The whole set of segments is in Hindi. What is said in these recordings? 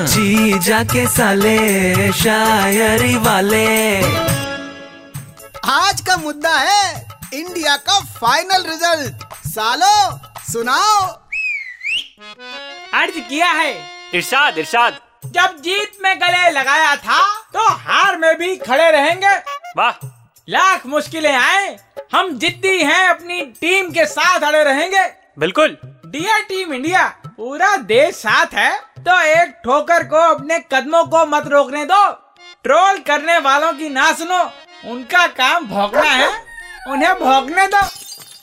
जी जाके साले शायरी वाले। आज का मुद्दा है इंडिया का फाइनल रिज़ल्ट। सालो सुनाओ। अर्ज़ किया है। इरशाद इरशाद। जब जीत में गले लगाया था तो हार में भी खड़े रहेंगे। वाह। लाख मुश्किलें आए हम जिद्दी हैं अपनी टीम के साथ अड़े रहेंगे। बिल्कुल। डियर टीम इंडिया पूरा देश साथ है। तो एक ठोकर को अपने कदमों को मत रोकने दो। ट्रोल करने वालों की ना सुनो। उनका काम भौंकना है। उन्हें भौंकने दो।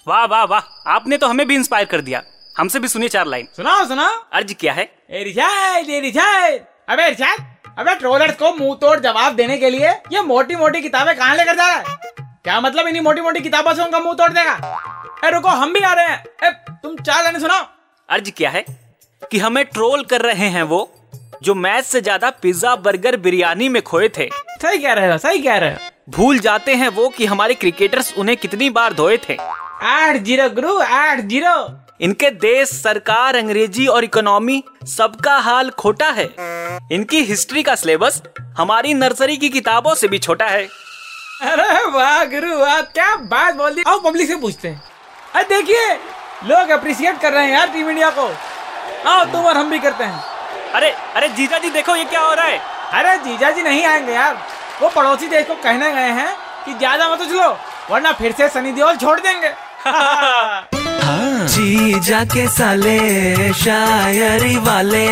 वाह वाह वाह। आपने तो हमें भी इंस्पायर कर दिया। हमसे भी सुनिए चार लाइन सुनाओ सुनाओ। अर्ज़ क्या है। ए रिशाद ए रिशाद अबे रिशाद अबे ट्रोलर्स को मुँह तोड़ जवाब देने के लिए ये मोटी मोटी किताबें कहाँ लेकर जा रहा है? क्या मतलब इन्हीं मोटी मोटी किताबों से उनका मुँह तोड़ देगा? ए रुको हम भी आ रहे हैं। ए तुम चार लाइन सुनाओ। अर्ज़ क्या है। कि हमें ट्रोल कर रहे हैं वो जो मैच से ज़्यादा पिज्जा बर्गर बिरयानी में खोए थे। सही कह रहे हो सही कह रहे हो। भूल जाते हैं वो कि हमारे क्रिकेटर्स उन्हें कितनी बार धोए थे। आठ ज़ीरो गुरु आठ ज़ीरो। इनके देश सरकार अंग्रेज़ी और इकोनॉमी सबका हाल खोटा है। इनकी हिस्ट्री का सिलेबस हमारी नर्सरी की किताबों से भी छोटा है। अरे वाह गुरु वाह क्या बात बोल दी। आओ पब्लिक से पूछते हैं। अरे देखिए लोग अप्रिशिएट कर रहे हैं यार टीम इंडिया को। आओ तुम और हम भी करते हैं। अरे अरे जीजा जी देखो ये क्या हो रहा है। अरे जीजा जी नहीं आएँगे यार। वो पड़ोसी देश को कहने गए हैं कि ज़्यादा मत उछलो वरना फिर से सनी देओल छोड़ देंगे। हाँ। जीजा के साले शायरी वाले।